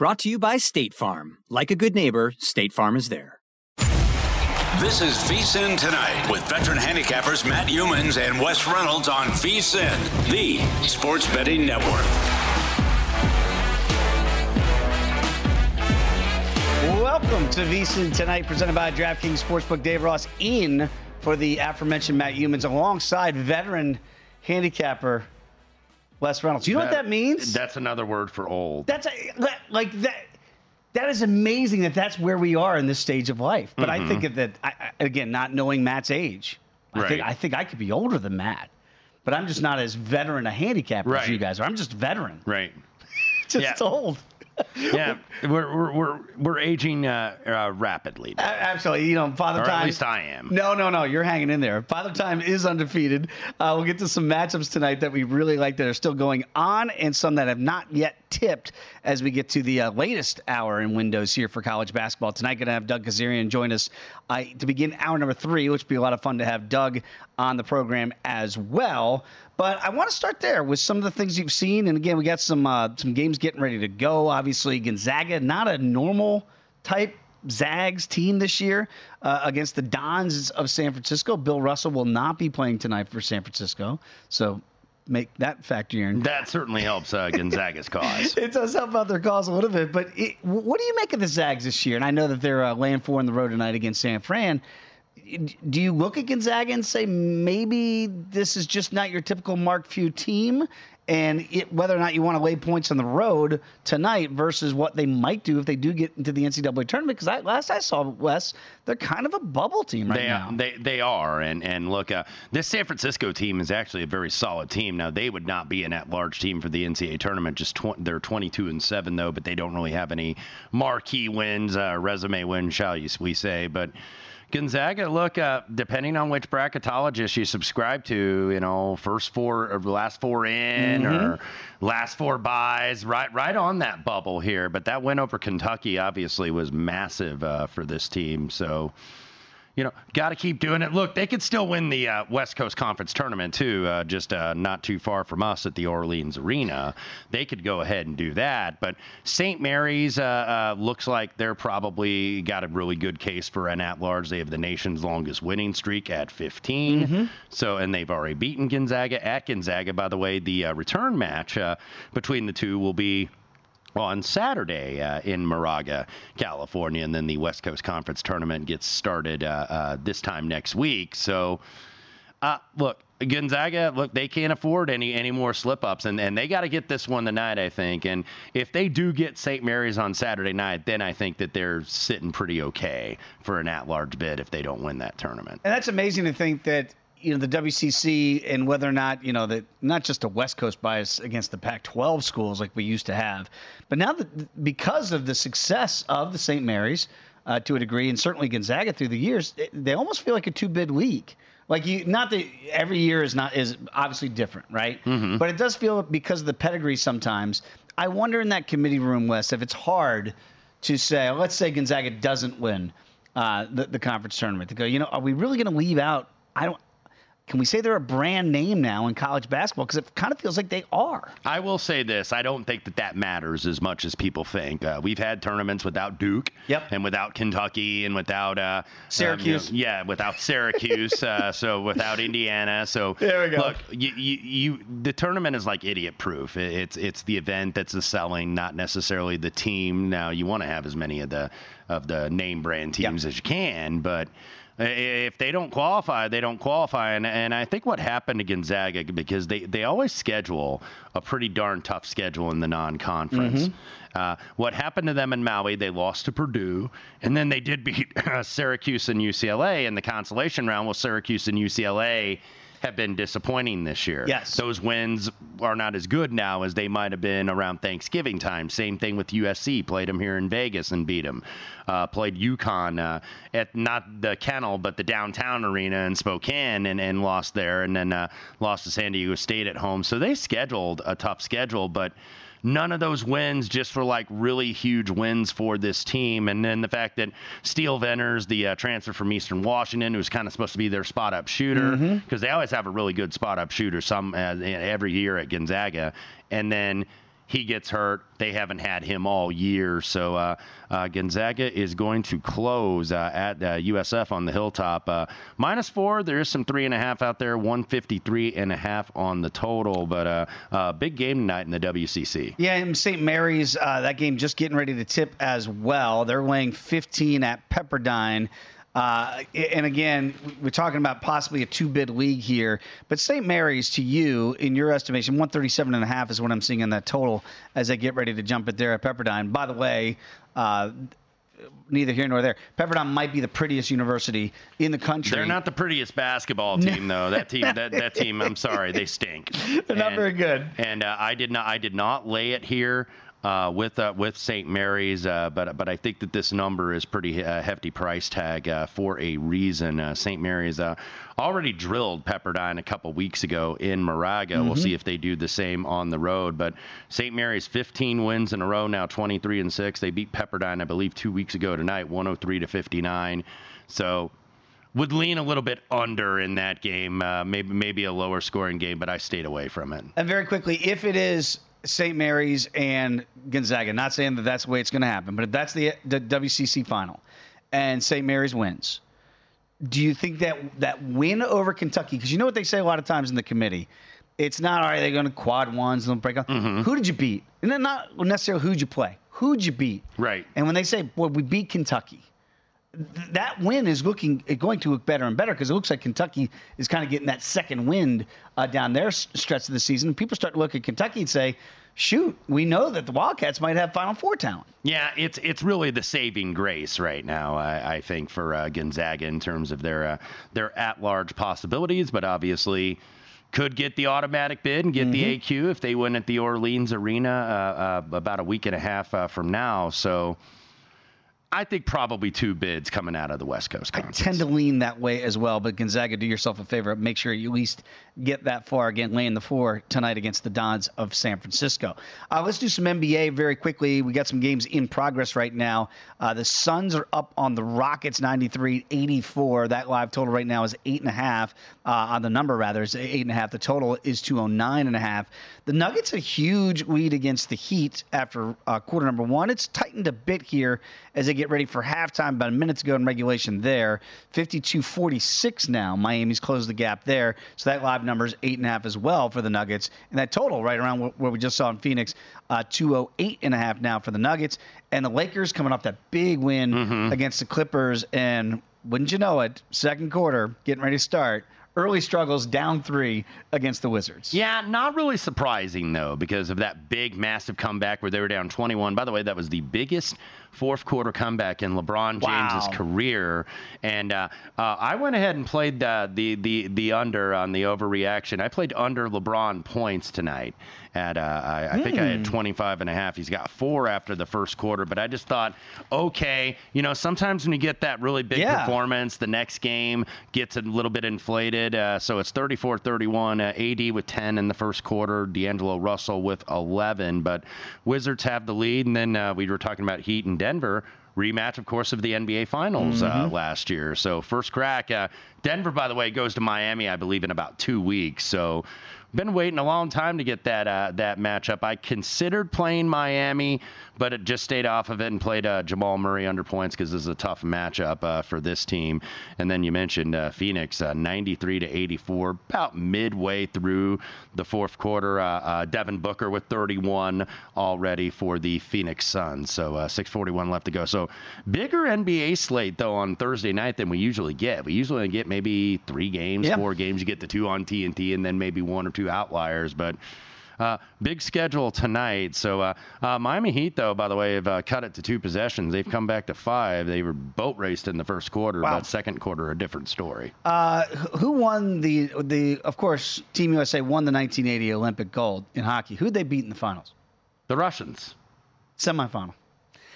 Brought to you by State Farm. Like a good neighbor, State Farm is there. This is VSIN Tonight with veteran handicappers Matt Youmans and Wes Reynolds on VSIN, the sports betting network. Welcome to VSIN Tonight, presented by DraftKings Sportsbook. Dave Ross in for the aforementioned Matt Youmans alongside veteran handicapper Wes Reynolds. You know that, what that means? That's another word for old. That's a, like that. That is amazing that that's where we are in this stage of life. But mm-hmm. I think that I, again, not knowing Matt's age, I right. think I think I could be older than Matt, but I'm just not as veteran a handicapper right. as you guys are. I'm just veteran. Right. just yeah. old yeah, we're we're we're, we're aging uh, uh, rapidly. Now. Absolutely, you know, Father or Time. At least I am. No, no, no, you're hanging in there. Father Time is undefeated. Uh, we'll get to some matchups tonight that we really like that are still going on, and some that have not yet tipped as we get to the uh, latest hour in windows here for college basketball tonight. Going to have Doug Kezirian join us uh, to begin hour number three, which will be a lot of fun to have Doug on the program as well. But I want to start there with some of the things you've seen. And again, we got some uh, some games getting ready to go. Obviously, Gonzaga, not a normal type Zags team this year uh, against the Dons of San Francisco. Bill Russell will not be playing tonight for San Francisco. So make that factor in. That certainly helps uh, Gonzaga's cause. it does help out their cause a little bit. But it, what do you make of the Zags this year? And I know that they're uh, laying four on the road tonight against San Fran do you look at Gonzaga and say maybe this is just not your typical Mark Few team? And it, whether or not you want to lay points on the road tonight versus what they might do if they do get into the NCAA tournament, because last I saw Wes, they're kind of a bubble team right they, now. They they are, and and look, uh, this San Francisco team is actually a very solid team. Now they would not be an at-large team for the NCAA tournament. Just tw- they're 22 and seven though, but they don't really have any marquee wins, uh, resume wins, shall we say? But Gonzaga, look, uh, depending on which bracketologist you subscribe to, you know, first four or last four in mm-hmm. or last four buys, right, right on that bubble here. But that win over Kentucky obviously was massive uh, for this team. So you know, got to keep doing it. Look, they could still win the uh, West Coast Conference tournament too, uh, just uh, not too far from us at the Orleans Arena. They could go ahead and do that. But St. Mary's uh, uh, looks like they're probably got a really good case for an at-large. They have the nation's longest winning streak at 15. Mm-hmm. So, and they've already beaten Gonzaga at Gonzaga. By the way, the uh, return match between the two will be on Saturday uh, in Moraga, California, and then the West Coast Conference tournament gets started uh, uh, this time next week. So, uh, look, Gonzaga, look, they can't afford any any more slip ups, and, and they got to get this one tonight, I think. And if they do get St. Mary's on Saturday night, then I think that they're sitting pretty okay for an at large bid if they don't win that tournament. And that's amazing to think that you know the WCC and whether or not you know that not just a West Coast bias against the Pac-12 schools like we used to have, but now that because of the success of the St. Mary's uh, to a degree, and certainly Gonzaga through the years, they almost feel like a two-bid league. Like you, not that every year is not is obviously different, right? Mm-hmm. But it does feel because of the pedigree sometimes I wonder in that committee room, Wes, if it's hard to say, let's say Gonzaga doesn't win uh, the, the conference tournament, to go, you know, are we really going to leave out? I don't. Can we say they're a brand name now in college basketball? Because it kind of feels like they are. I will say this: I don't think that that matters as much as people think. Uh, we've had tournaments without Duke, Yep. and without Kentucky, and without uh, Syracuse. um, you know, yeah, without Syracuse, uh, so without Indiana. So There we go. Look, you, you, you the tournament is like idiot proof. It's it's the event that's the selling, not necessarily the team. Now you want to have as many of the of the name brand teams as you can, but if they don't qualify, they don't qualify. And, and I think what happened to Gonzaga, because they, they always schedule a pretty darn tough schedule in the non conference. Uh, what happened to them in Maui, they lost to Purdue, and then they did beat uh, Syracuse and UCLA in the consolation round. Well, Syracuse and UCLA have been disappointing this year. Yes. Those wins are not as good now as they might have been around Thanksgiving time. Same thing with USC. Played them here in Vegas and beat them. Uh, played UConn uh, at not the kennel, but the downtown arena in Spokane and, and lost there. And then uh, lost to San Diego State at home. So they scheduled a tough schedule, but none of those wins just for like really huge wins for this team. And then the fact that Steele Venters, the uh, transfer from Eastern Washington, who's kind of supposed to be their spot up shooter, because they always have a really good spot up shooter some uh, every year at Gonzaga, and then. He gets hurt. They haven't had him all year. So uh, uh, Gonzaga is going to close uh, at uh, USF on the hilltop. Uh, minus four. There is some three and a half out there. 153 and a half on the total. But uh, uh, big game tonight in the WCC. Yeah, and St. Mary's, uh, that game just getting ready to tip as well. They're laying 15 at Pepperdine. Uh, and again, we're talking about possibly a two bid league here. But St. Mary's, to you, in your estimation, 137 and a half is what I'm seeing in that total as they get ready to jump it there at Pepperdine. By the way, uh, neither here nor there. Pepperdine might be the prettiest university in the country. They're not the prettiest basketball team, though. That team, that, that team. I'm sorry, they stink. They're not very good. And uh, I did not, I did not lay it here. Uh, with uh, with St. Mary's, uh, but but I think that this number is pretty uh, hefty price tag uh, for a reason. Uh, St. Mary's uh, already drilled Pepperdine a couple weeks ago in Moraga. We'll see if they do the same on the road. But St. Mary's 15 wins in a row now, 23 and six. They beat Pepperdine, I believe, two weeks ago tonight, 103 to 59. So would lean a little bit under in that game, uh, maybe maybe a lower scoring game, but I stayed away from it. And very quickly, if it is St. Mary's and Gonzaga, not saying that that's the way it's going to happen, but if that's the, the WCC final and St. Mary's wins, do you think that that win over Kentucky? Because you know what they say a lot of times in the committee, it's not all right. They're going to quad ones and they'll break up. Mm-hmm. Who did you beat? And then not necessarily who'd you play. Who'd you beat? Right. And when they say, "Well, we beat Kentucky," that win is looking going to look better and better because it looks like Kentucky is kind of getting that second wind uh, down their s- stretch of the season. People start to look at Kentucky and say, "Shoot, we know that the Wildcats might have Final Four talent." Yeah, it's it's really the saving grace right now. I, I think for uh, Gonzaga in terms of their uh, their at large possibilities, but obviously could get the automatic bid and get the AQ if they win at the Orleans Arena uh, uh, about a week and a half uh, from now. So. I think probably two bids coming out of the West Coast I tend to lean that way as well, but Gonzaga, do yourself a favor. Make sure you at least get that far. Again, laying the four tonight against the Dons of San Francisco. Uh, let's do some NBA very quickly. We got some games in progress right now. Uh, the Suns are up on the Rockets 93 84. That live total right now is 8.5. Uh, on the number, rather, is 8.5. The total is 209.5. The Nuggets a huge lead against the Heat after uh, quarter number one. It's tightened a bit here as they get ready for halftime. About a minute to go in regulation there. 52 46 now. Miami's closed the gap there. So that live number is 8.5 as well for the Nuggets. And that total, right around what, what we just saw in Phoenix, uh, 208.5 now for the Nuggets. And the Lakers coming off that big win against the Clippers. And wouldn't you know it, second quarter, getting ready to start. Early struggles down three against the Wizards. Yeah, not really surprising though, because of that big, massive comeback where they were down 21. By the way, that was the biggest fourth quarter comeback in LeBron James's Wow. career. And uh, uh, I went ahead and played the, the the the under on the overreaction. I played under LeBron points tonight. At uh, I, I think I had 25 and a half. He's got four after the first quarter, but I just thought, okay, you know, sometimes when you get that really big Yeah. performance, the next game gets a little bit inflated. Did. Uh, so it's 34 31. Uh, AD with 10 in the first quarter, D'Angelo Russell with 11. But Wizards have the lead. And then uh, we were talking about Heat and Denver. Rematch, of course, of the NBA Finals uh, Mm-hmm. last year. So first crack. Uh, Denver, by the way, goes to Miami, I believe, in about two weeks. So been waiting a long time to get that uh, that matchup. I considered playing Miami, but it just stayed off of it and played uh, Jamal Murray under points because this is a tough matchup uh, for this team. And then you mentioned uh, Phoenix, uh, 93 to 84, about midway through the fourth quarter. Uh, uh, Devin Booker with 31 already for the Phoenix Suns. So uh, 6:41 left to go. So bigger NBA slate though on Thursday night than we usually get. We usually get maybe three games, Yeah. four games. You get the two on TNT, and then maybe one or two outliers. But uh, big schedule tonight. So uh, uh, Miami Heat, though, by the way, have uh, cut it to two possessions. They've come back to five. They were boat raced in the first quarter, Wow. but second quarter a different story. Uh, who won the the? Of course, Team USA won the 1980 Olympic gold in hockey. Who'd they beat in the finals? the Russians. Semifinal.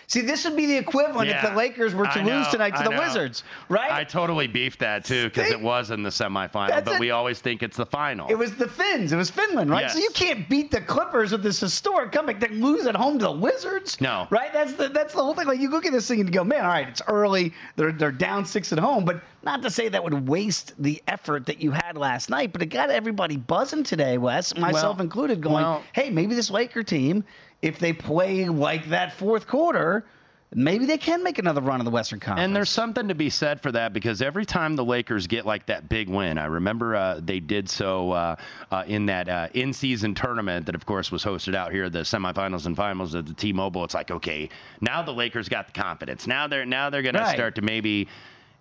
See, this would be the equivalent if the Lakers were to I lose tonight to I the know. Wizards, right? I totally beefed that too because it was in the semifinal, but it. we always think it's the final. It was the Finns. It was Finland, right? So you can't beat the Clippers with this historic comeback. They lose at home to the Wizards. No. right? That's the that's the whole thing. Like you look at this thing and you go, man, all right, it's early. They're they're down six at home, but not to say that would waste the effort that you had last night. But it got everybody buzzing today, Wes, myself Well, included, going, well- hey, maybe this Laker team, if they play like that fourth quarter. Maybe they can make another run in the Western Conference. And there's something to be said for that because every time the Lakers get like that big win, I remember uh, they did so uh, uh, in that uh, in-season tournament that, of course, was hosted out here, the semifinals and finals at the T-Mobile. It's like, okay, now the Lakers got the confidence. Now they're now they're going Right. to start to maybe,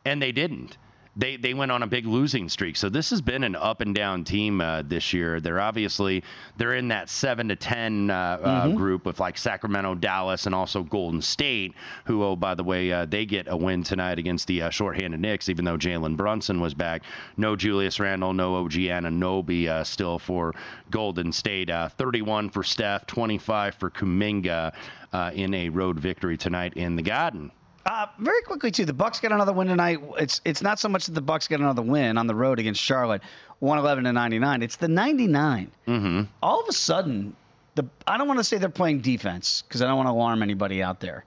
and they didn't. They, they went on a big losing streak. So this has been an up and down team uh, this year. They're obviously they're in that seven to ten uh, uh, group with like Sacramento, Dallas, and also Golden State, who oh by the way uh, they get a win tonight against the uh, shorthanded Knicks, even though Jalen Brunson was back. No Julius Randle, no OG Anunoby uh, still for Golden State. Uh, 31 for Steph, 25 for Kuminga uh, in a road victory tonight in the Garden. Uh, very quickly too, the Bucks get another win tonight. It's it's not so much that the Bucks get another win on the road against Charlotte, one eleven to ninety nine. It's the ninety Mm-hmm. All of a sudden, the I don't want to say they're playing defense because I don't want to alarm anybody out there.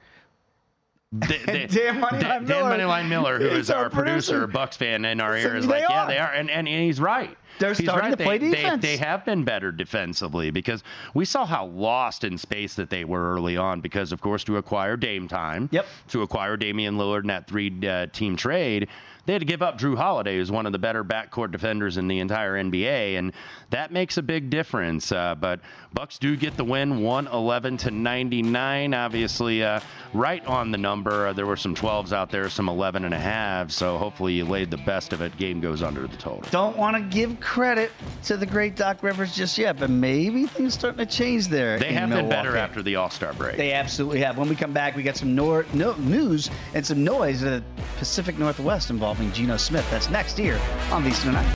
D- d- Dan Moneyline Miller. Miller, who is our, producer, producer. Bucks fan in our ear, is like, yeah, they are, and, and, and he's right. They're he's starting right. to play they, they- defense. They, have been better defensively because we saw how lost in space that they were early on. Because of course, to acquire Dame time, Yep. to acquire Damian Lillard in that three-team trade. They had to give up Jrue Holiday, who's one of the better backcourt defenders in the entire NBA, and that makes a big difference. Uh, but Bucks do get the win, 111 to 99. Obviously, uh, right on the number. Uh, there were some 12s out there, some 11 and a half. So hopefully, you laid the best of it. Game goes under the total. Don't want to give credit to the great Doc Rivers just yet, but maybe things starting to change there. They have been better after the All Star break. They absolutely have. When we come back, we got some nor- no- news and some noise in the Pacific Northwest involving Geno Smith. That's next here on VSIN Tonight.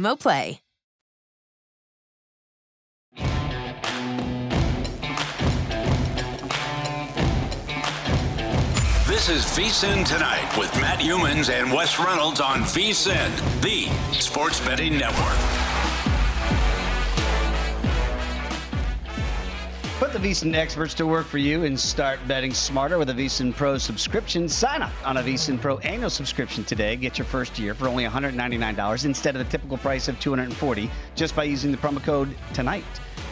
Play. This is VSIN Tonight with Matt Youmans and Wes Reynolds on VSIN, the sports betting network. Put the VSIN experts to work for you and start betting smarter with a VSIN Pro subscription. Sign up on a VSIN Pro annual subscription today. Get your first year for only $199 instead of the typical price of $240 just by using the promo code TONIGHT.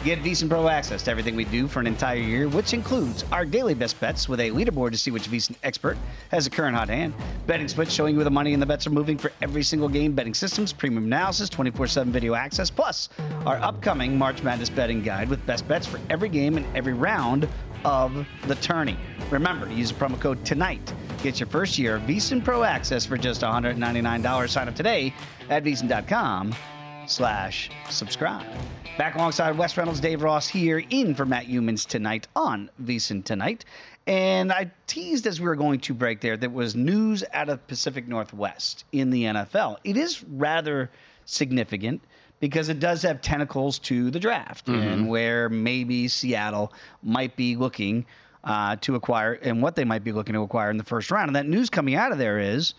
Get VSIN Pro access to everything we do for an entire year, which includes our daily best bets with a leaderboard to see which VSIN expert has a current hot hand, betting splits showing you where the money and the bets are moving for every single game, betting systems, premium analysis, 24 7 video access, plus our upcoming March Madness betting guide with best bets for every game and every round of the tourney. Remember, to use the promo code TONIGHT. Get your first year of VSIN Pro access for just $199. Sign up today at VSIN.com slash subscribe. Back alongside Wes Reynolds, Dave Ross here in for Matt Youmans tonight on VSIN Tonight. And I teased as we were going to break there that was news out of Pacific Northwest in the NFL. It is rather significant because it does have tentacles to the draft and where maybe Seattle might be looking uh, to acquire and what they might be looking to acquire in the first round. And that news coming out of there is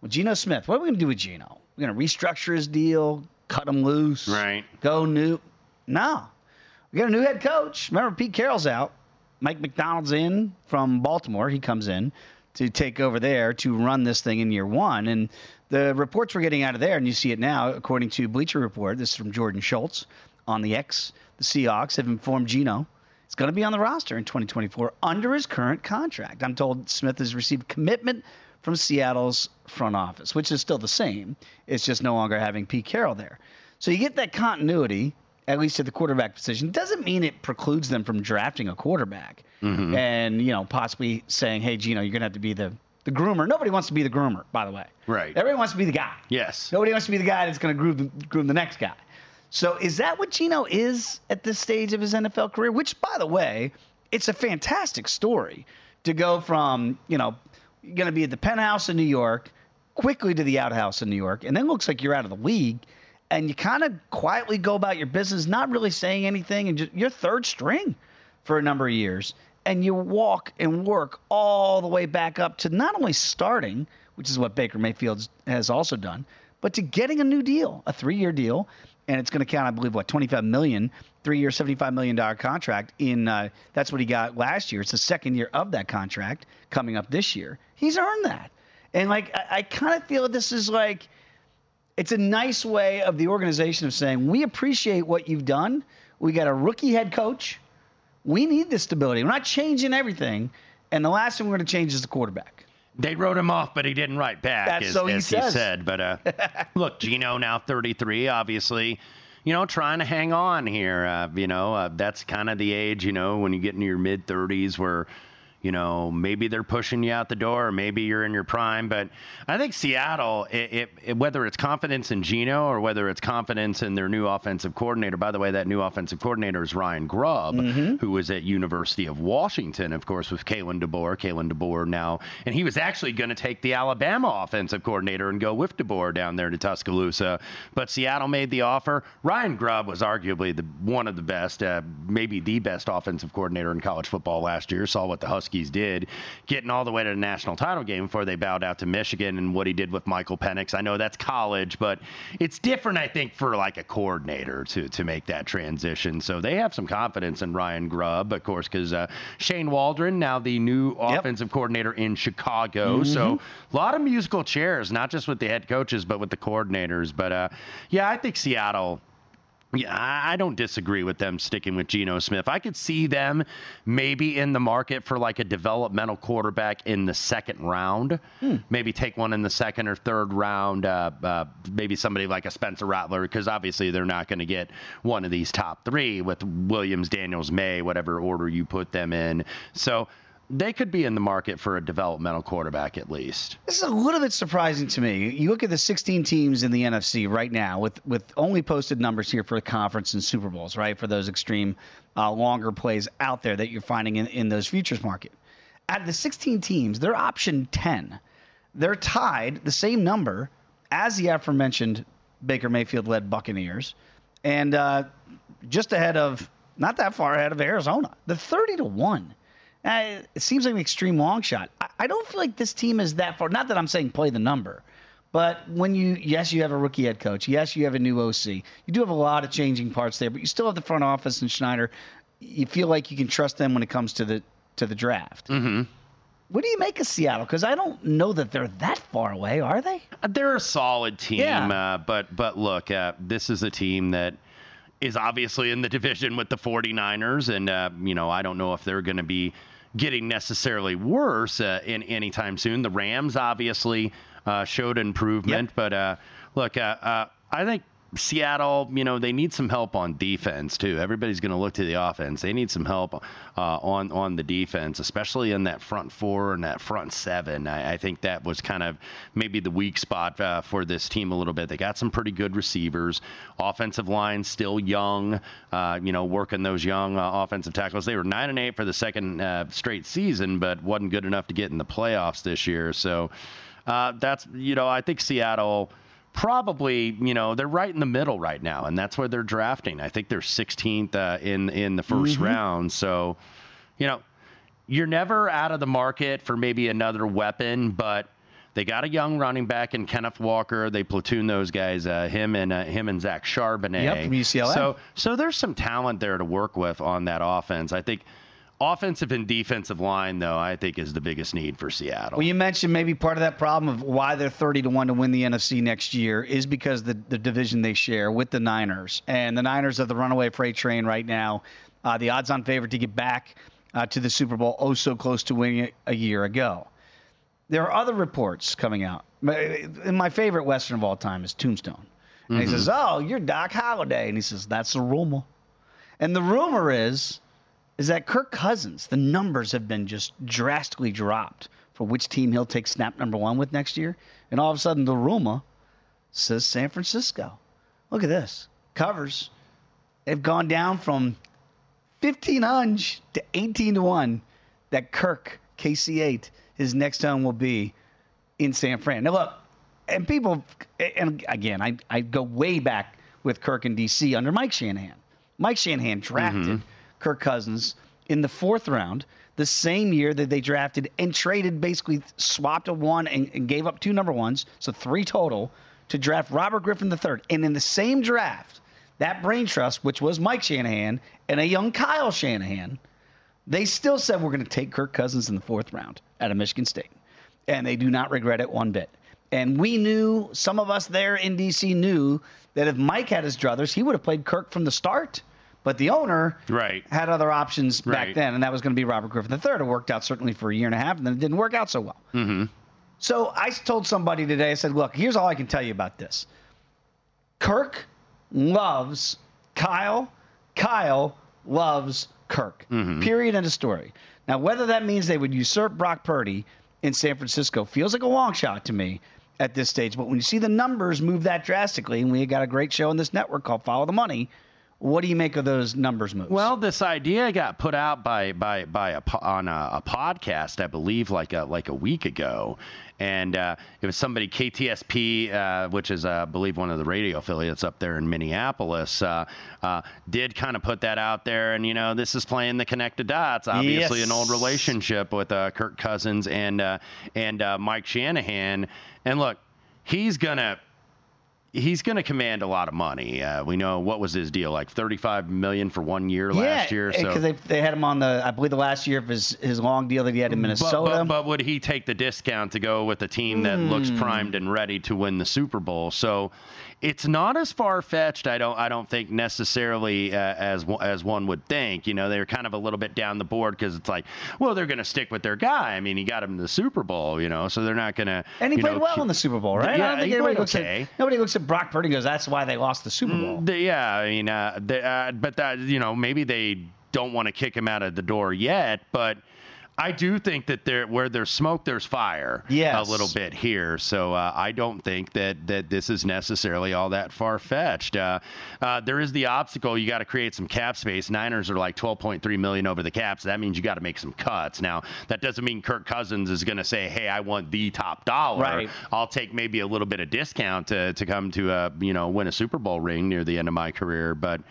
well, Geno Smith. What are we going to do with Geno? We're going to restructure his deal, cut them loose, Right. Go new. No, we got a new head coach. Remember, Pete Carroll's out. Mike Macdonald's in from Baltimore. He comes in to take over there to run this thing in year one. And the reports we're getting out of there, and you see it now, according to Bleacher Report. This is from Jordan Schultz on the X. The Seahawks have informed Geno it's going to be on the roster in 2024 under his current contract. I'm told Smith has received commitment from Seattle's front office, which is still the same. It's just no longer having Pete Carroll there. So you get that continuity, at least at the quarterback position. Doesn't mean it precludes them from drafting a quarterback mm-hmm. and, you know, possibly saying, hey, Geno, you're going to have to be the, the groomer. Nobody wants to be the groomer, by the way. Right. Everybody wants to be the guy. Yes. Nobody wants to be the guy that's going to groom the, groom the next guy. So is that what Geno is at this stage of his NFL career? Which, by the way, it's a fantastic story to go from you know going to be at the penthouse in New York, quickly to the outhouse in New York, and then looks like you're out of the league, and you kind of quietly go about your business, not really saying anything, and just, you're third string for a number of years, and you walk and work all the way back up to not only starting, which is what Baker Mayfield has also done, but to getting a new deal, a three-year deal, and it's going to count, I believe, what 25 million, three-year, 75 million dollar contract. In uh, that's what he got last year. It's the second year of that contract coming up this year. He's earned that, and like I, I kind of feel this is like it's a nice way of the organization of saying we appreciate what you've done. We got a rookie head coach. We need this stability. We're not changing everything, and the last thing we're going to change is the quarterback. They wrote him off, but he didn't write back, That's as, so he as says. said. But uh, look, Geno now 33, obviously, you know, trying to hang on here. Uh, you know, uh, that's kind of the age, you know, when you get into your mid 30s where, you know, maybe they're pushing you out the door, or maybe you're in your prime. But I think Seattle, it, it, it- whether it's confidence in Geno or whether it's confidence in their new offensive coordinator. By the way, that new offensive coordinator is Ryan Grubb, who was at University of Washington, of course, with Kalen DeBoer. Kalen DeBoer now, and he was actually going to take the Alabama offensive coordinator and go with DeBoer down there to Tuscaloosa. But Seattle made the offer. Ryan Grubb was arguably the one of the best, uh, maybe the best offensive coordinator in college football last year. Saw what the Huskies did, getting all the way to the national title game before they bowed out to Michigan, and what he did with Michael Penix. I know that's college, but it's different, I think, for like a coordinator to to make that transition. So they have some confidence in Ryan Grubb, of course, because uh, Shane Waldron now the new offensive coordinator in Chicago. So a lot of musical chairs, not just with the head coaches, but with the coordinators. But uh, yeah, I think Seattle. Yeah, I don't disagree with them sticking with Geno Smith. I could see them maybe in the market for like a developmental quarterback in the second round. Maybe take one in the second or third round. Uh, uh, maybe somebody like a Spencer Rattler, because obviously they're not going to get one of these top three with Williams, Daniels, May, whatever order you put them in. So they could be in the market for a developmental quarterback at least. This is a little bit surprising to me. You look at the 16 teams in the NFC right now, with with only posted numbers here for the conference and Super Bowls, right? For those extreme uh, longer plays out there that you're finding in, in those futures market. Out of the 16 teams, they're option 10. They're tied the same number as the aforementioned Baker Mayfield led Buccaneers, and uh, just ahead of, not that far ahead of Arizona. The 30 to 1. Uh, it seems like an extreme long shot. I, I don't feel like this team is that far. Not that I'm saying play the number, but when you, yes, you have a rookie head coach. Yes, you have a new OC. You do have a lot of changing parts there, but you still have the front office and Schneider. You feel like you can trust them when it comes to the to the draft. Mm-hmm. What do you make of Seattle? Because I don't know that they're that far away, are they? They're a solid team, Yeah. uh, but but look, uh, this is a team that is obviously in the division with the 49ers, and uh, you know I don't know if they're going to be getting necessarily worse uh, in anytime soon. The Rams obviously uh, showed improvement, but uh, look, uh, uh, I think. Seattle, you know, they need some help on defense too. Everybody's going to look to the offense. They need some help uh, on on the defense, especially in that front four and that front seven. I, I think that was kind of maybe the weak spot uh, for this team a little bit. They got some pretty good receivers. Offensive line still young. Uh, you know, working those young uh, offensive tackles. They were nine and eight for the second uh, straight season, but wasn't good enough to get in the playoffs this year. So uh, that's you know, I think Seattle probably you know they're right in the middle right now and that's where they're drafting i think they're 16th uh, in in the 1st Mhm. round so you know you're never out of the market for maybe another weapon but they got a young running back in Kenneth Walker. They platoon those guys, uh, him and uh, him and Zach Charbonnet. Yep, from UCLA. So, so there's some talent there to work with on that offense. I think offensive and defensive line, though, I think is the biggest need for Seattle. Well, you mentioned maybe part of that problem of why they're 30 to 1 to win the NFC next year is because the, the division they share with the Niners. And the Niners are the runaway freight train right now. Uh, the odds on favorite to get back uh, to the Super Bowl, oh so close to winning it a year ago. There are other reports coming out. My- And my favorite Western of all time is Tombstone. And he Mhm. says, Oh, you're Doc Holliday. And he says, That's a rumor. And the rumor is is that Kirk Cousins, the numbers have been just drastically dropped for which team he'll take snap number one with next year. And all of a sudden, the rumor says San Francisco. Look at this. Covers they've gone down from 1500 to 18 to 1 that Kirk, KC8, his next home will be in San Fran. Now, look, and people, and again, I, I go way back with Kirk in DC under Mike Shanahan. Mike Shanahan drafted mm-hmm. Kirk Cousins in the fourth round, the same year that they drafted and traded, basically swapped a one and, and gave up two number ones, so three total, to draft Robert Griffin III. And in the same draft, that brain trust, which was Mike Shanahan and a young Kyle Shanahan, they still said we're going to take Kirk Cousins in the fourth round out of Michigan State. And they do not regret it one bit. And we knew, some of us there in DC knew that if Mike had his druthers, he would have played Kirk from the start. But the owner right. had other options back then, and that was going to be Robert Griffin III. It worked out certainly for a year and a half, and then it didn't work out so well. Mm-hmm. So I told somebody today, I said, look, here's all I can tell you about this. Kirk loves Kyle. Kyle loves Kirk. Period. End of story. Now, whether that means they would usurp Brock Purdy in San Francisco feels like a long shot to me at this stage. But when you see the numbers move that drastically, and we got a great show on this network called Follow the Money, what do you make of those numbers moves? Well, this idea got put out by by by a on a, a podcast, I believe, like a like a week ago, and uh, it was somebody KSTP, uh, which is uh, I believe one of the radio affiliates up there in Minneapolis, uh, uh, did kind of put that out there, and you know this is playing the connected dots. Obviously, Yes. an old relationship with uh, Kirk Cousins and uh, and uh, Mike Shanahan, and look, he's gonna he's going to command a lot of money. Uh, we know what was his deal like thirty five million for one year last year. So because they, they had him on the, I believe, the last year of his, his long deal that he had in Minnesota. but, but would he take the discount to go with a team that looks Hmm. primed and ready to win the Super Bowl? So it's not as far fetched. I don't. I don't think necessarily uh, as one- as one would think. You know, they're kind of a little bit down the board because it's like, well, they're going to stick with their guy. I mean, he got him the Super Bowl. You know, so they're not going to. and he played know, well in the Super Bowl, right? Yeah, I don't think he played looks okay. at nobody looks at Brock Purdy goes, "That's why they lost the Super Bowl." The- yeah, I mean, uh, uh, but that you know maybe they don't want to kick him out of the door yet, but I do think that there, where there's smoke, there's fire. Yes. a little bit here. So uh, I don't think that that this is necessarily all that far fetched. Uh, uh, there is the obstacle. You got to create some cap space. Niners are like 12.3 million over the cap, so that means you got to make some cuts. Now that doesn't mean Kirk Cousins is going to say, "Hey, I want the top dollar. Right. I'll take maybe a little bit of discount to to come to a you know win a Super Bowl ring near the end of my career," but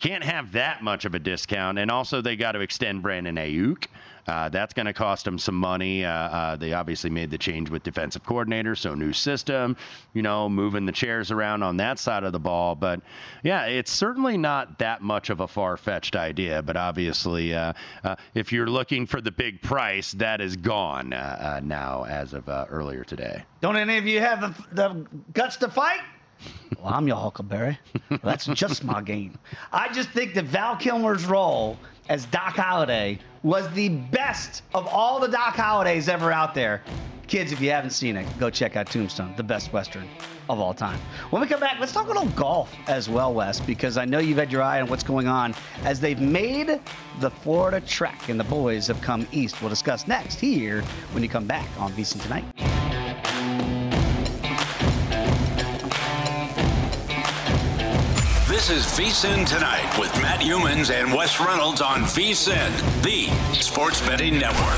can't have that much of a discount. And also, they got to extend Brandon Aiyuk. Uh, that's going to cost them some money. Uh, uh, they obviously made the change with defensive coordinator, so new system, you know, moving the chairs around on that side of the ball. But yeah, it's certainly not that much of a far fetched idea. But obviously, uh, uh, if you're looking for the big price, that is gone uh, uh, now as of uh, earlier today. Don't any of you have the, the guts to fight? Well, I'm your Huckleberry. Well, that's just my game. I just think that Val Kilmer's role as Doc Holliday was the best of all the Doc Hollidays ever out there. Kids, if you haven't seen it, go check out Tombstone, the best Western of all time. When we come back, let's talk a little golf as well, Wes, because I know you've had your eye on what's going on as they've made the Florida trek and the boys have come east. We'll discuss next here when you come back on VSiN Tonight. Is VSIN Tonight with Matt Youmans and Wes Reynolds on VSIN, the sports betting network.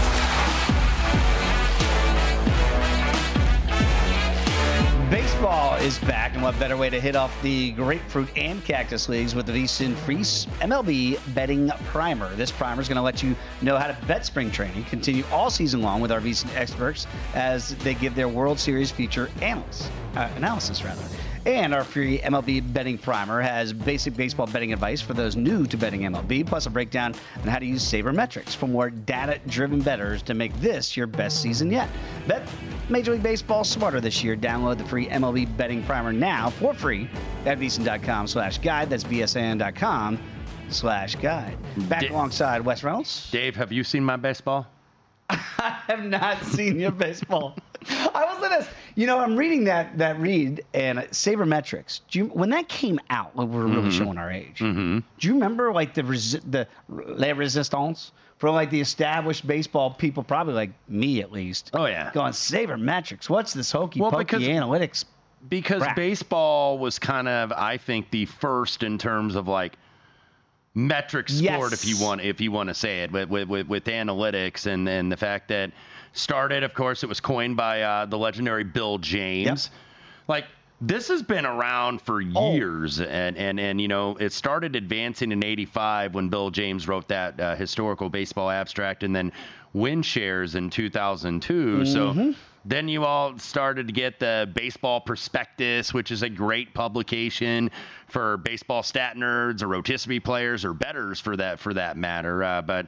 Baseball is back, and what better way to hit off the grapefruit and cactus leagues with the VSIN Free MLB Betting Primer. This primer is going to let you know how to bet spring training, continue all season long with our VSIN experts as they give their World Series feature analysis, uh, analysis rather. And our free MLB betting primer has basic baseball betting advice for those new to betting MLB, plus a breakdown on how to use sabermetrics for more data driven bettors to make this your best season yet. Bet Major League Baseball smarter this year. Download the free MLB betting primer now for free at vsin.com slash guide. That's vsin.com slash guide. Back Di- alongside Wes Reynolds. Dave, have you seen my baseball? I have not seen your baseball. I was in this. You know, I'm reading that that read and sabermetrics. Do you when that came out? Like we're really mm-hmm. showing our age. Mm-hmm. Do you remember like the resi- the les resistance for like the established baseball people, probably like me at least? Oh, yeah. going sabermetrics. What's this hokey Well, pokey because- analytics? because baseball was kind of i think the first in terms of like metric sport if you want if you want to say it with, with, with, with analytics and and the fact that started of course it was coined by uh, the legendary bill james. Like this has been around for Oh. years and, and and you know it started advancing in 85 when bill james wrote that uh, historical baseball abstract and then win shares in 2002 so then you all started to get the baseball prospectus which is a great publication for baseball stat nerds or rotisserie players or betters for that for that matter. Uh, but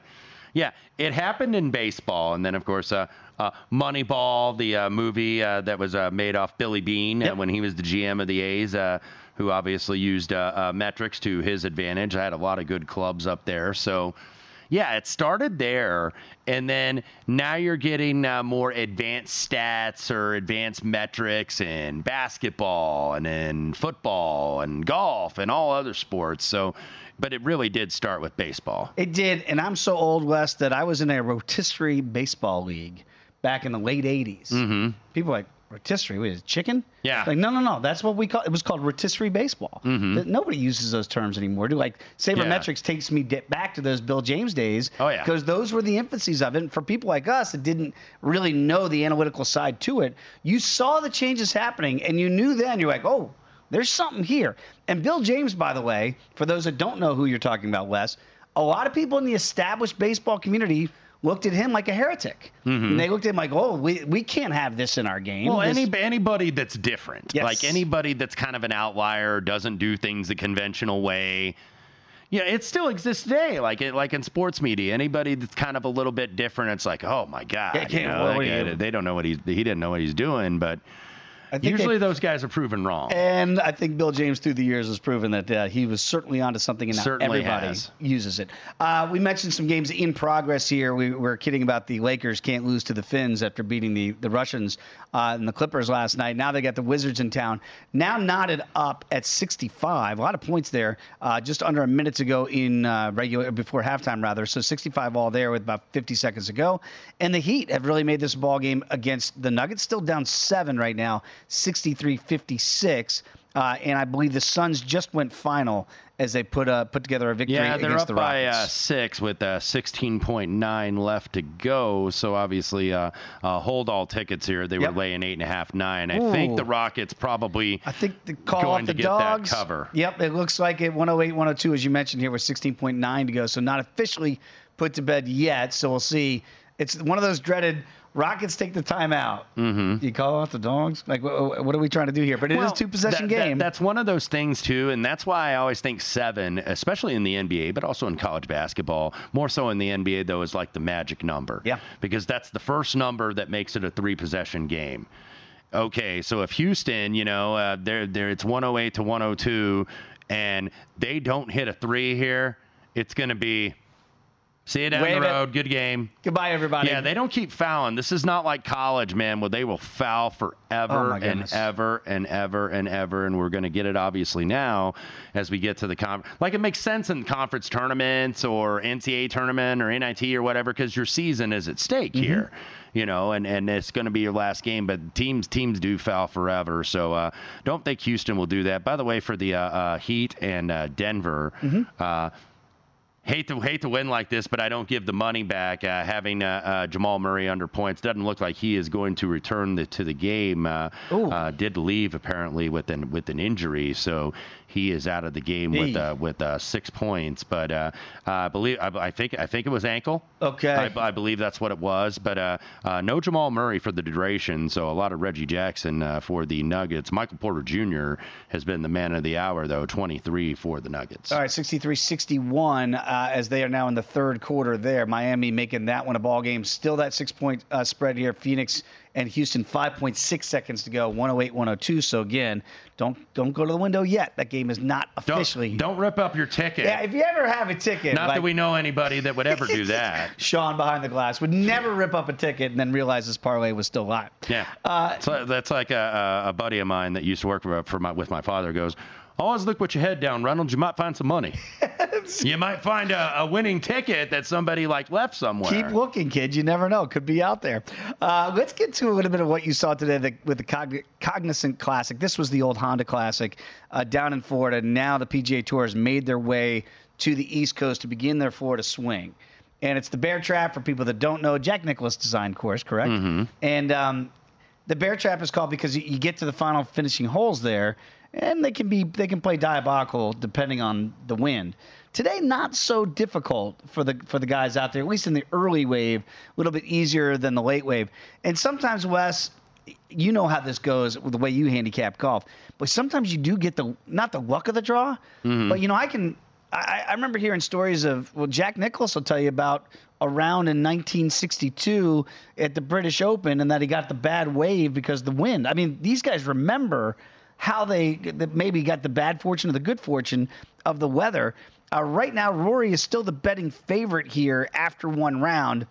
yeah, it happened in baseball, and then of course, uh, uh, Moneyball, the uh, movie uh, that was uh, made off Billy Beane uh, when he was the GM of the A's, uh, who obviously used metrics to his advantage. I had a lot of good clubs up there, so yeah, it started there, and then now you're getting uh, more advanced stats or advanced metrics in basketball and in football and golf and all other sports. So, but it really did start with baseball. It did, and I'm so old, Wes, that I was in a rotisserie baseball league back in the late '80s. Mm-hmm. People like rotisserie, what is it, chicken? Yeah. Like no, no, no. That's what we call. It was called rotisserie baseball. Mm-hmm. That- Nobody uses those terms anymore. Do like sabermetrics takes me back to those Bill James days. Oh, yeah. Because those were the infancies of it. And for people like us that didn't really know the analytical side to it, you saw the changes happening, and you knew then. You're like, oh. There's something here. And Bill James, by the way, for those that don't know who you're talking about, Wes, a lot of people in the established baseball community looked at him like a heretic. Mm-hmm. And they looked at him like, oh, we, we can't have this in our game. Well, This- any, anybody that's different, Yes. like anybody that's kind of an outlier, doesn't do things the conventional way. Yeah, it still exists today. Like it, like in sports media, anybody that's kind of a little bit different, it's like, oh my god, Yeah, you can't- know, like, they don't know what he's he didn't know what he's doing. But Usually they- those guys are proven wrong. And I think Bill James through the years has proven that uh, he was certainly onto something, and Certainly everybody has. uses it. Uh, we mentioned some games in progress here. We were kidding about the Lakers can't lose to the Finns after beating the, the Russians uh, and the Clippers last night. Now they got the Wizards in town. Now knotted up at 65. A lot of points there, uh, just under a minute to go in uh, regular before halftime, rather. So 65 all there with about 50 seconds to go. And the Heat have really made this ball game against the Nuggets. Still down seven right now, 63 56. Uh, and I believe the Suns just went final as they put uh, put together a victory Yeah, they're up the by uh, six with uh, 16.9 left to go. So obviously, uh, uh, hold all tickets here. They Yep. were laying eight and a half, nine. I think the Rockets probably I think the call going off the to get dogs. that cover. Yep, it looks like it 108, 102, as you mentioned here, with 16.9 to go. So not officially put to bed yet. So we'll see. It's one of those dreaded Rockets take the timeout. Mm-hmm. You call off the dogs? Like, what, what are we trying to do here? But it is Well, a two possession that- that- game. that's one of those things too, and that's why I always think seven, especially in the NBA, but also in college basketball, more so in the NBA though, is like the magic number. Yeah. Because that's the first number that makes it a three possession game. Okay, so if Houston, you know, uh, they're, they're, it's 108 to 102, and they don't hit a three here, it's going to be. See you down Wave the it. road. Good game. Goodbye, everybody. Yeah, they don't keep fouling. This is not like college, man, where they will foul Oh, forever my and ever and ever and ever. And we're going to get it obviously now as we get to the conference. Like it makes sense in conference tournaments or NCAA tournament or NIT or whatever because your season is at stake Mm-hmm. here. You know, and, and it's going to be your last game, but teams teams do foul forever. So uh, don't think Houston will do that. By the way, for the uh, uh, Heat and uh, Denver, Mm-hmm. Hate to hate to win like this, but I don't give the money back. Uh, having uh, uh, Jamal Murray under points doesn't look like he is going to return the, to the game. Uh, uh, did leave apparently with an with an injury, so he is out of the game with uh, with uh, six points. But uh, I believe I, I think I think it was ankle. Okay. I, I believe that's what it was. But uh, uh, no Jamal Murray for the duration, so a lot of Reggie Jackson uh, for the Nuggets. Michael Porter Jr. has been the man of the hour though, 23 for the Nuggets. All right, 63-61 uh, as they are now in the third quarter there. Miami making that one a ball game. Still that six-point uh, spread here. Phoenix and Houston, 5.6 seconds to go, 108-102. So again, don't don't go to the window yet. That game is not Don't, officially. don't rip up your ticket. yeah, if you ever have a ticket, Not like that we know anybody that would ever do that. Sean behind the glass would never rip up a ticket and then realize his parlay was still live. Yeah, uh, so that's like a, a, buddy of mine that used to work for my, with my father goes. Always look with your head down, Reynolds. You might find some money. you might find a, a winning ticket that somebody like left somewhere. Keep looking, kid. You never know. Could be out there. Uh, let's get to a little bit of what you saw today the, with the Cogn- Cognizant Classic. This was the old Honda Classic uh, down in Florida. Now the PGA Tour has made their way to the East Coast to begin their Florida swing. And it's the Bear Trap for people that don't know. Jack Nicklaus designed course, correct? And um, the Bear Trap is called because you, you get to the final finishing holes there, and they can be they can play diabolical depending on the wind. Today, not so difficult for the for the guys out there, at least in the early wave, a little bit easier than the late wave. And sometimes, Wes, you know how this goes with the way you handicap golf, but sometimes you do get the not the luck of the draw, mm-hmm. but you know I can. I, I remember hearing stories of well, Jack Nicklaus will tell you about around in 1962 at the British Open, and that he got the bad wave because the wind. I mean, these guys remember how they maybe got the bad fortune or the good fortune of the weather. Uh, right now, Rory is still the betting favorite here after one round.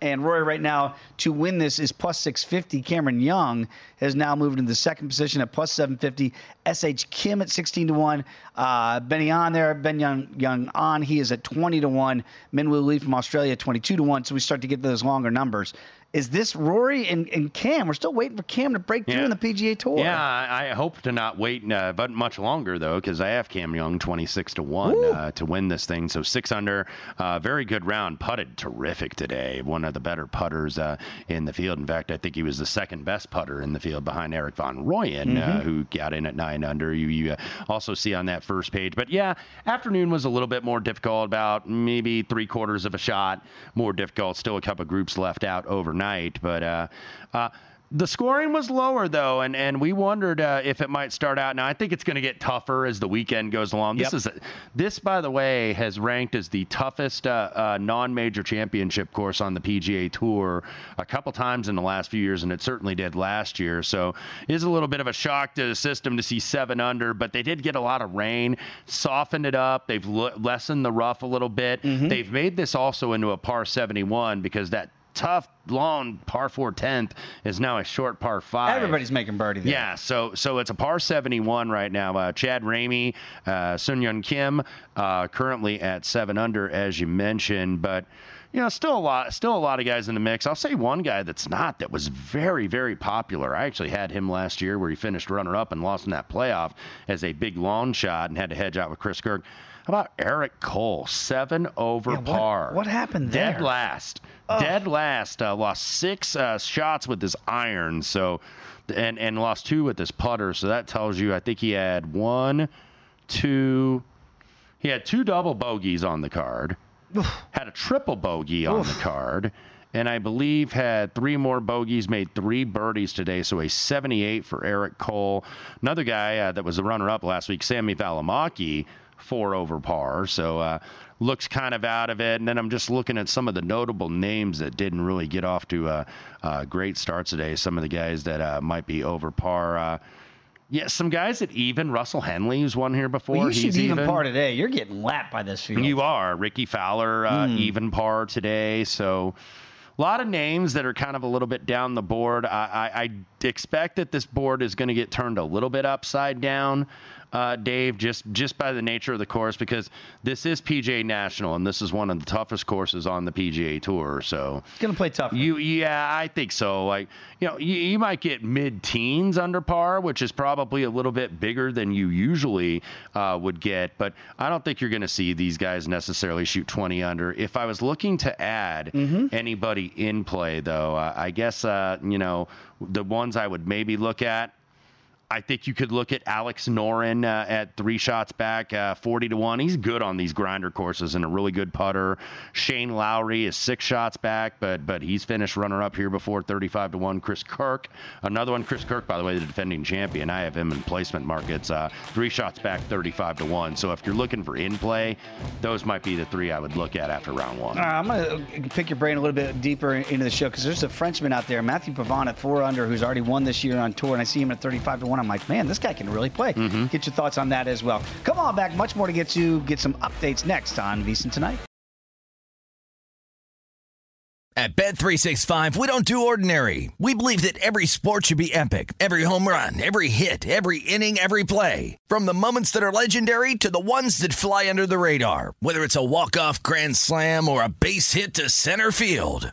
And Rory right now to win this is plus 650. Cameron Young has now moved into the second position at plus 750. SH Kim at 16 to 1. Uh, Benny on there. Ben Young, Young on. He is at 20 to 1. Minwoo Lee from Australia 22 to 1. So we start to get those longer numbers. Is this Rory and, and Cam? We're still waiting for Cam to break through Yeah. in the PGA Tour. Yeah, I, I hope to not wait uh, but much longer though, because I have Cam Young twenty six to one uh, to win this thing. So six under, uh, very good round. Putted terrific today. One of the better putters uh, in the field. In fact, I think he was the second best putter in the field behind Erik van Rooyen, uh, who got in at nine under. You, you uh, also see on that first page. But yeah, afternoon was a little bit more difficult. About maybe three quarters of a shot more difficult. Still a couple groups left out overnight, but. Uh, uh, The scoring was lower though, and, and we wondered uh, if it might start out. Now I think it's going to get tougher as the weekend goes along. This Yep. is a, this, by the way, has ranked as the toughest uh, uh, non-major championship course on the PGA Tour a couple times in the last few years, and it certainly did last year. So it is a little bit of a shock to the system to see seven under, but they did get a lot of rain, softened it up. They've l- lessened the rough a little bit. They've made this also into a par 71 because that tough long par four tenth is now a short par 5 Everybody's making birdie there. yeah, so so it's a par 71 right now. Uh, Chad Ramey, uh, Sun Yun Kim, uh, currently at seven under, as you mentioned, but you know, still a lot, still a lot of guys in the mix. I'll say one guy that's not that was very, very popular. I actually had him last year, where he finished runner up and lost in that playoff as a big long shot and had to hedge out with Chris Kirk. How about Eric Cole, seven over Yeah, what- par? what happened there? Dead last. Dead last. Uh, lost six uh, shots with his iron. So, and and lost two with his putter. So that tells you. I think he had one, two. He had two double bogeys on the card. had a triple bogey on the card. And I believe had three more bogeys, made three birdies today, so a 78 for Eric Cole. Another guy uh, that was the runner-up last week, Sami Valimaki, four over par. So uh, looks kind of out of it. And then I'm just looking at some of the notable names that didn't really get off to a, a great starts today. Some of the guys that uh, might be over par. Uh, yeah, some guys that even Russell Henley, who's won here before. Well, you should he's even par today. You're getting lapped by this field. you are. Rickie Fowler, uh, Hmm. even par today. So a lot of names that are kind of a little bit down the board. I, I, I expect that this board is going to get turned a little bit upside down, uh, Dave, just, just by the nature of the course, because this is PGA National, and this is one of the toughest courses on the PGA Tour. So It's gonna play tough. you, yeah, I think so. Like, you know, you, you might get mid-teens under par, which is probably a little bit bigger than you usually uh, would get. But I don't think you're going to see these guys necessarily shoot 20 under. If I was looking to add anybody in play, though, uh, I guess uh, you know the ones I would maybe look at. I think you could look at Alex Noren uh, at three shots back, uh, 40 to 1. He's good on these grinder courses and a really good putter. Shane Lowry is six shots back, but but he's finished runner up here before, 35 to 1. Chris Kirk, another one. Chris Kirk, by the way, the defending champion. I have him in placement markets, uh, three shots back, 35 to 1. So if you're looking for in play, those might be the three I would look at after round one. I'm going to pick your brain a little bit deeper into the show because there's a Frenchman out there, Matthieu Pavon at four under, who's already won this year on tour, and I see him at 35 to one. I'm like, man, this guy can really play. Mm-hmm. Get your thoughts on that as well. Come on back, much more to get to. Get some updates next on VSiN tonight. At Bet365, we don't do ordinary. We believe that every sport should be epic. Every home run, every hit, every inning, every play. From the moments that are legendary to the ones that fly under the radar. Whether it's a walk-off grand slam or a base hit to center field.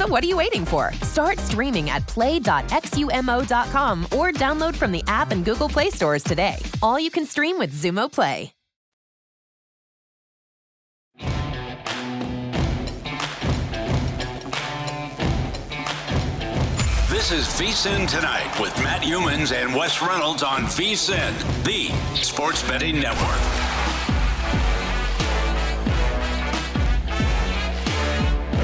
So what are you waiting for? Start streaming at play.xumo.com or download from the app and Google Play stores today. All you can stream with Xumo Play. This is VSIN Tonight with Matt Youmans and Wes Reynolds on VSIN, the sports betting network.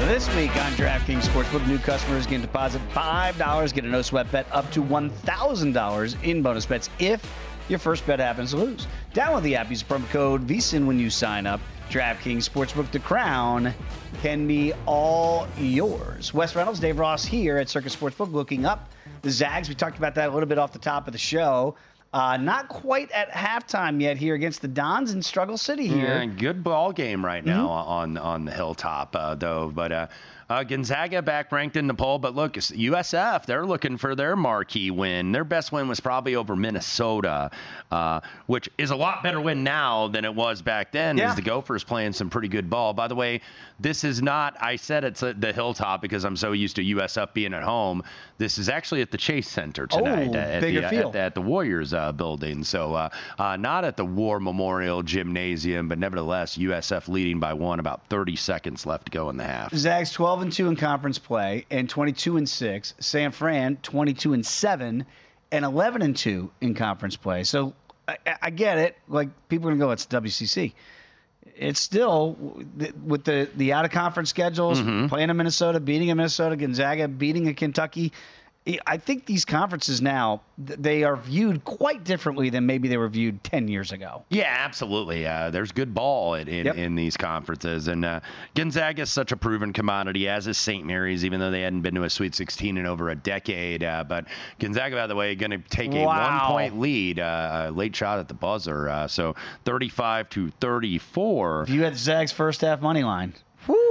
This week on DraftKings Sportsbook, new customers can deposit $5, get a no sweat bet up to $1,000 in bonus bets if your first bet happens to lose. Download the app, use promo code VSIN when you sign up. DraftKings Sportsbook, the crown can be all yours. Wes Reynolds, Dave Ross here at Circus Sportsbook, looking up the Zags. We talked about that a little bit off the top of the show. Uh, not quite at halftime yet here against the Dons in Struggle City here. Yeah, good ball game right now on on the hilltop uh, though. But uh, Gonzaga back ranked in the poll, but look, USF they're looking for their marquee win. Their best win was probably over Minnesota, uh, which is a lot better win now than it was back then. Yeah. As the Gophers playing some pretty good ball. By the way, this is not. I said it's at the hilltop because I'm so used to USF being at home. This is actually at the Chase Center tonight Oh, at, the, at the at the Warriors uh, building. So uh, uh, not at the War Memorial Gymnasium, but nevertheless, USF leading by one, about 30 seconds left to go in the half. Zags 12 and 2 in conference play and 22 and 6. San Fran 22 and 7 and 11 and 2 in conference play. So I, I get it. Like people are going to go, it's WCC. It's still with the the out of conference schedules, Mm-hmm. playing in Minnesota, beating a Minnesota, Gonzaga, beating a Kentucky. I think these conferences now they are viewed quite differently than maybe they were viewed 10 years ago. Yeah, absolutely. Uh, there's good ball in, in, Yep. in these conferences. And uh, Gonzaga is such a proven commodity, as is St. Mary's, even though they hadn't been to a Sweet 16 in over a decade. Uh, but Gonzaga, by the way, going to take a Wow. one point lead, uh, a late shot at the buzzer. Uh, so 35 to 34. If you had Zags first half money line,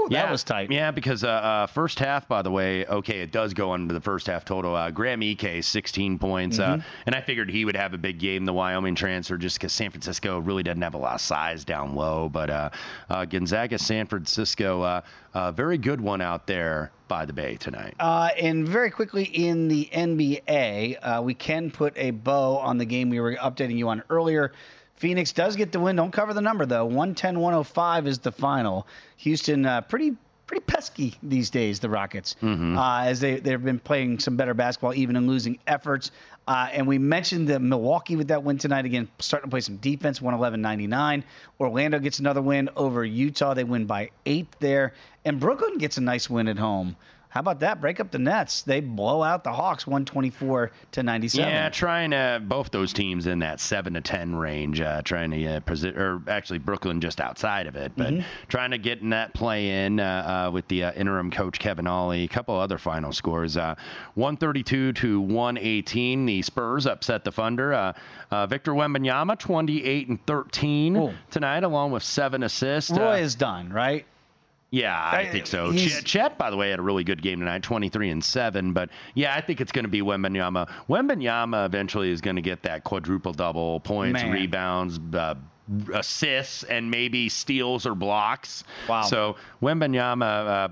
whoo, that was tight. Yeah, because uh, uh, first half, by the way, okay, it does go under the first half total. Uh, Graham Ike, 16 points. Uh, Mm-hmm. and I figured he would have a big game, the Wyoming transfer, just because San Francisco really doesn't have a lot of size down low. But uh, uh, Gonzaga, San Francisco, uh, uh, very good one out there by the Bay tonight. Uh, and very quickly in the NBA, uh, we can put a bow on the game we were updating you on earlier. Phoenix does get the win. Don't cover the number, though. 110 105 is the final. Houston, uh, pretty. Pretty pesky these days, the Rockets, uh, as they, they've been playing some better basketball, even in losing efforts. Uh, and we mentioned that Milwaukee with that win tonight, again, starting to play some defense, 111 99. Orlando gets another win over Utah. They win by eight there. And Brooklyn gets a nice win at home. How about that? Break up the Nets. They blow out the Hawks 124 to 97. Yeah, trying to both those teams in that seven to ten range, uh, trying to uh, posi- or actually Brooklyn just outside of it, but Mm-hmm. trying to get in that play in uh, uh, with the uh, interim coach Kevin Ollie. A couple other final scores: uh, one thirty two to one eighteen. The Spurs upset the Thunder. Uh, uh, Victor Wembanyama twenty eight and thirteen Ooh. tonight, along with seven assists. Roy is done, right? Yeah, I think so. he's- Chet, by the way, had a really good game tonight, 23 and 7. But yeah, I think it's going to be Wembanyama. Wembanyama eventually is going to get that quadruple double points, Man. rebounds, uh, assists, and maybe steals or blocks. Wow. So Wembanyama,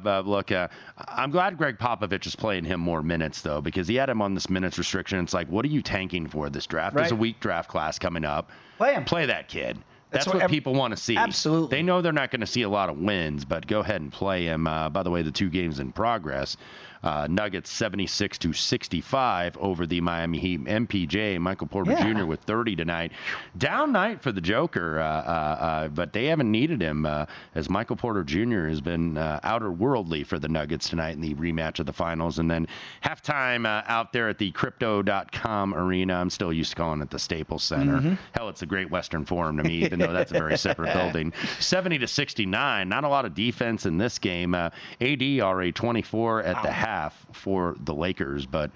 uh, uh, look, uh, I'm glad Gregg Popovich is playing him more minutes, though, because he had him on this minutes restriction. It's like, what are you tanking for this draft? There's a Right. weak draft class coming up. Play him. Play that kid. That's what what, people want to see. Absolutely. They know they're not going to see a lot of wins, but go ahead and play him. Uh, by the way, the two games in progress. Uh, Nuggets 76 to 65 over the Miami Heat. MPJ, Michael Porter Yeah. Jr. with 30 tonight. Down night for the Joker, uh, uh, uh, but they haven't needed him uh, as Michael Porter Jr. has been uh, outer worldly for the Nuggets tonight in the rematch of the finals. And then halftime uh, out there at the Crypto.com arena. I'm still used to calling it the Staples Center. Mm-hmm. Hell, it's the Great Western Forum to me, even though that's a very separate building. 70 to 69. Not a lot of defense in this game. Uh, AD already 24 at the half for the Lakers, but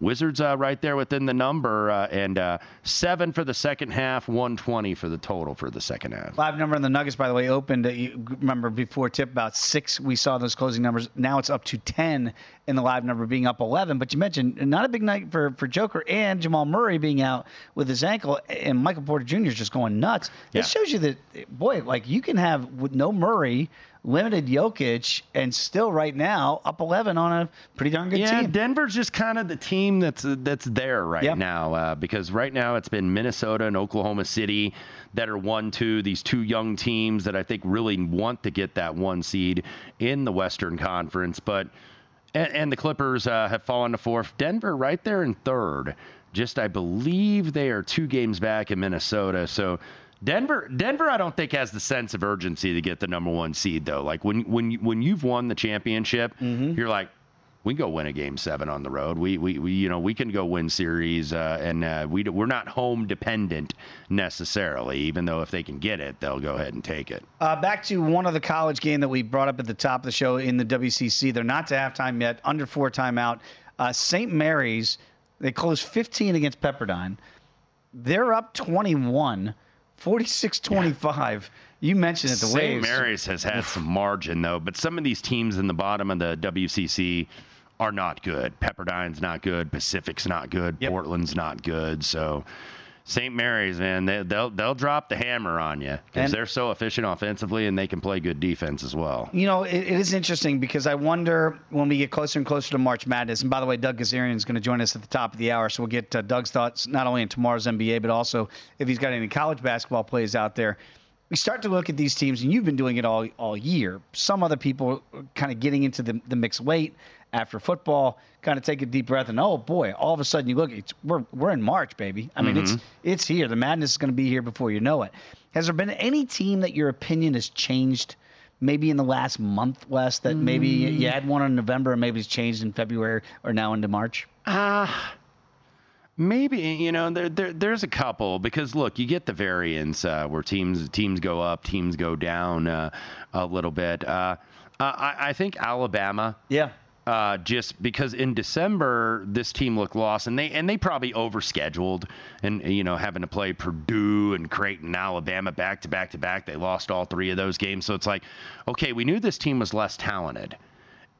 Wizards uh, right there within the number, uh, and uh, seven for the second half, 120 for the total for the second half. Live number on the Nuggets, by the way, opened. uh, You remember before tip about six, we saw those closing numbers. Now it's up to 10 in the live number being up 11. But you mentioned not a big night for, for Joker and Jamal Murray being out with his ankle and Michael Porter Jr. is just going nuts. Yeah. It shows you that, boy, like you can have with no Murray, limited Jokic, and still right now up 11 on a pretty darn good yeah, team. Denver's just kind of the team that's that's there right Yep. now uh, because right now it's been Minnesota and Oklahoma City that are one two these two young teams that I think really want to get that one seed in the Western Conference, but and, and the Clippers uh, have fallen to fourth. Denver right there in third. Just I believe they are two games back in Minnesota, so. Denver, Denver, I don't think has the sense of urgency to get the number one seed though. Like when when when you've won the championship, Mm-hmm. you're like, we can go win a game seven on the road. We, we, we you know, we can go win series, uh, and uh, we we're not home dependent necessarily. Even though if they can get it, they'll go ahead and take it. Uh, back to one of the college game that we brought up at the top of the show in the WCC. They're not to halftime yet, under four timeout. Uh, St. Mary's they closed 15 against Pepperdine. They're up 21, 46-25. You mentioned it, the St. Waves. Mary's has had some margin though, but some of these teams in the bottom of the WCC are not good. Pepperdine's not good. Pacific's not good. Portland's not good. So. St. Mary's, man, they, they'll they'll drop the hammer on you because they're so efficient offensively and they can play good defense as well. You know, it, it is interesting because I wonder when we get closer and closer to March Madness. And by the way, Doug Kezirian is going to join us at the top of the hour, so we'll get uh, Doug's thoughts not only in tomorrow's NBA, but also if he's got any college basketball plays out there. We start to look at these teams, and you've been doing it all all year. Some other people kind of getting into the, the mixed weight after football, kind of take a deep breath, and oh boy, all of a sudden you look, it's, we're we're in March, baby. I mean, it's Mhm. it's here. The madness is going to be here before you know it. Has there been any team that your opinion has changed? Maybe in the last month, Wes, that maybe Mm. you had one in November and maybe it's changed in February or now into March? Ah. Maybe you know there, there there's a couple because look you get the variance uh, where teams teams go up teams go down uh, a little bit. Uh, uh, I, I think Alabama. Yeah. Uh, just because in December this team looked lost and they and they probably overscheduled and you know having to play Purdue and Creighton, Alabama back to back to back. They lost all three of those games, so it's like, okay, we knew this team was less talented,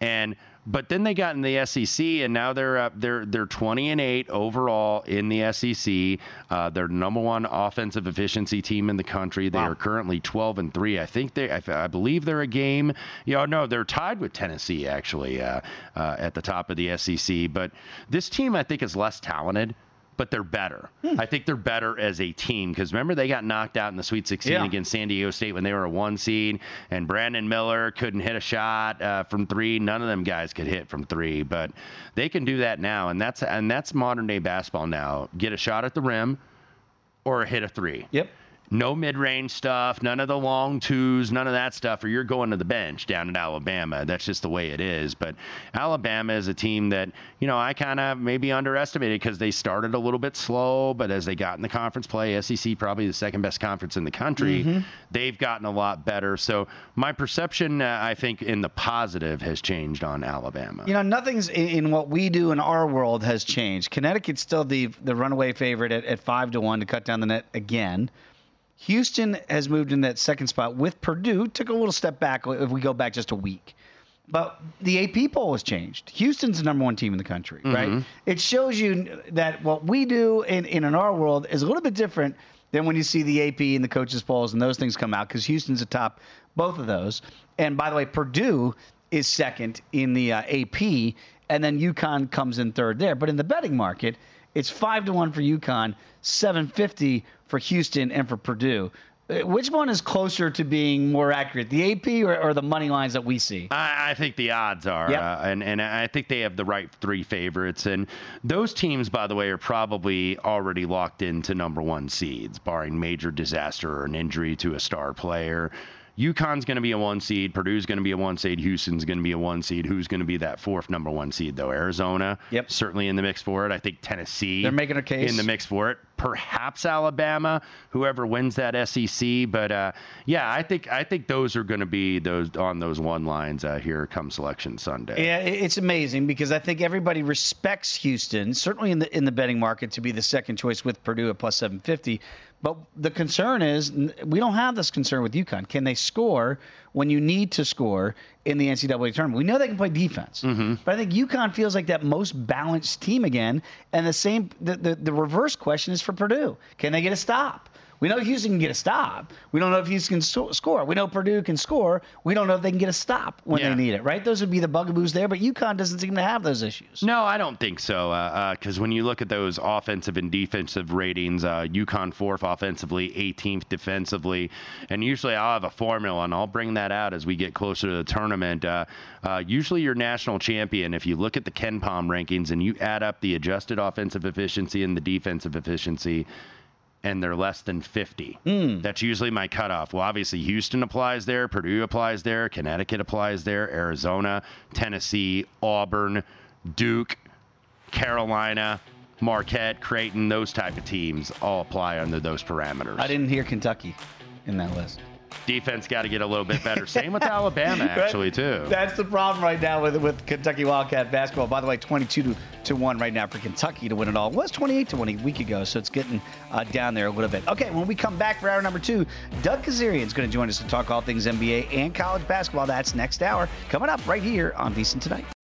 and but then they got in the SEC and now they're up they're they're 20 and 8 overall in the SEC. Uh, they're number one offensive efficiency team in the country. They are currently 12 and 3. I think they I, I believe they're a game. You know, no, they're tied with Tennessee actually uh, uh, at the top of the SEC, but this team I think is less talented. But they're better. I think they're better as a team because remember they got knocked out in the Sweet 16 Yeah. against San Diego State when they were a one seed, and Brandon Miller couldn't hit a shot uh, from three. None of them guys could hit from three, but they can do that now, and that's and that's modern day basketball now. Get a shot at the rim, or hit a three. Yep. No mid range stuff, none of the long twos, none of that stuff, or you're going to the bench down at Alabama. That's just the way it is. But Alabama is a team that, you know, I kind of maybe underestimated because they started a little bit slow, but as they got in the conference play, SEC probably the second best conference in the country, Mhm. they've gotten a lot better. So my perception, uh, I think, in the positive has changed on Alabama. You know, nothing's in, in what we do in our world has changed. Connecticut's still the the runaway favorite at, at five to one to cut down the net again. Houston has moved in that second spot with Purdue. Took a little step back if we go back just a week. But the AP poll has changed. Houston's the number one team in the country, right? Mhm. It shows you that what we do in, in, in our world is a little bit different than when you see the AP and the coaches' polls and those things come out because Houston's atop both of those. And by the way, Purdue is second in the uh, AP, and then UConn comes in third there. But in the betting market, it's five to one for UConn, seven fifty for Houston, and for Purdue. Uh, Which one is closer to being more accurate, the AP or, or the money lines that we see? I, I think the odds are, Yep. uh, and and I think they have the right three favorites, and those teams, by the way, are probably already locked into number one seeds, barring major disaster or an injury to a star player. UConn's going to be a one seed. Purdue's going to be a one seed. Houston's going to be a one seed. Who's going to be that fourth number one seed though? Arizona, yep, certainly in the mix for it. I think Tennessee, They're making a case. in the mix for it. Perhaps Alabama, whoever wins that SEC. But uh, yeah, I think I think those are going to be those on those one lines uh, here come Selection Sunday. Yeah, it's amazing because I think everybody respects Houston, certainly in the in the betting market, to be the second choice with Purdue at plus seven fifty. But the concern is we don't have this concern with UConn. Can they score when you need to score in the NCAA tournament? We know they can play defense, mm-hmm. but I think UConn feels like that most balanced team again. And the same, the, the, the reverse question is for Purdue: Can they get a stop? We know Houston can get a stop. We don't know if Houston can so- score. We know Purdue can score. We don't know if they can get a stop when Yeah. they need it, right? Those would be the bugaboos there, but UConn doesn't seem to have those issues. No, I don't think so. Because when you look at those offensive and defensive ratings, uh, UConn fourth offensively, 18th defensively, and usually I'll have a formula, and I'll bring that out as we get closer to the tournament. Uh, uh, usually, your national champion, if you look at the KenPom rankings and you add up the adjusted offensive efficiency and the defensive efficiency, and they're less than 50. Hmm. That's usually my cutoff. Well, obviously, Houston applies there, Purdue applies there, Connecticut applies there, Arizona, Tennessee, Auburn, Duke, Carolina, Marquette, Creighton, those type of teams all apply under those parameters. I didn't hear Kentucky in that list. Defense got to get a little bit better. Same with Alabama, actually, too. That's the problem right now with with Kentucky Wildcat basketball. By the way, 22 to, to 1 right now for Kentucky to win it all. It was 28 to 1 a week ago, so it's getting uh, down there a little bit. Okay, when we come back for hour number two, Doug Kezirian is going to join us to talk all things NBA and college basketball. That's next hour. Coming up right here on VSiN Tonight.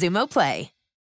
Xumo Play.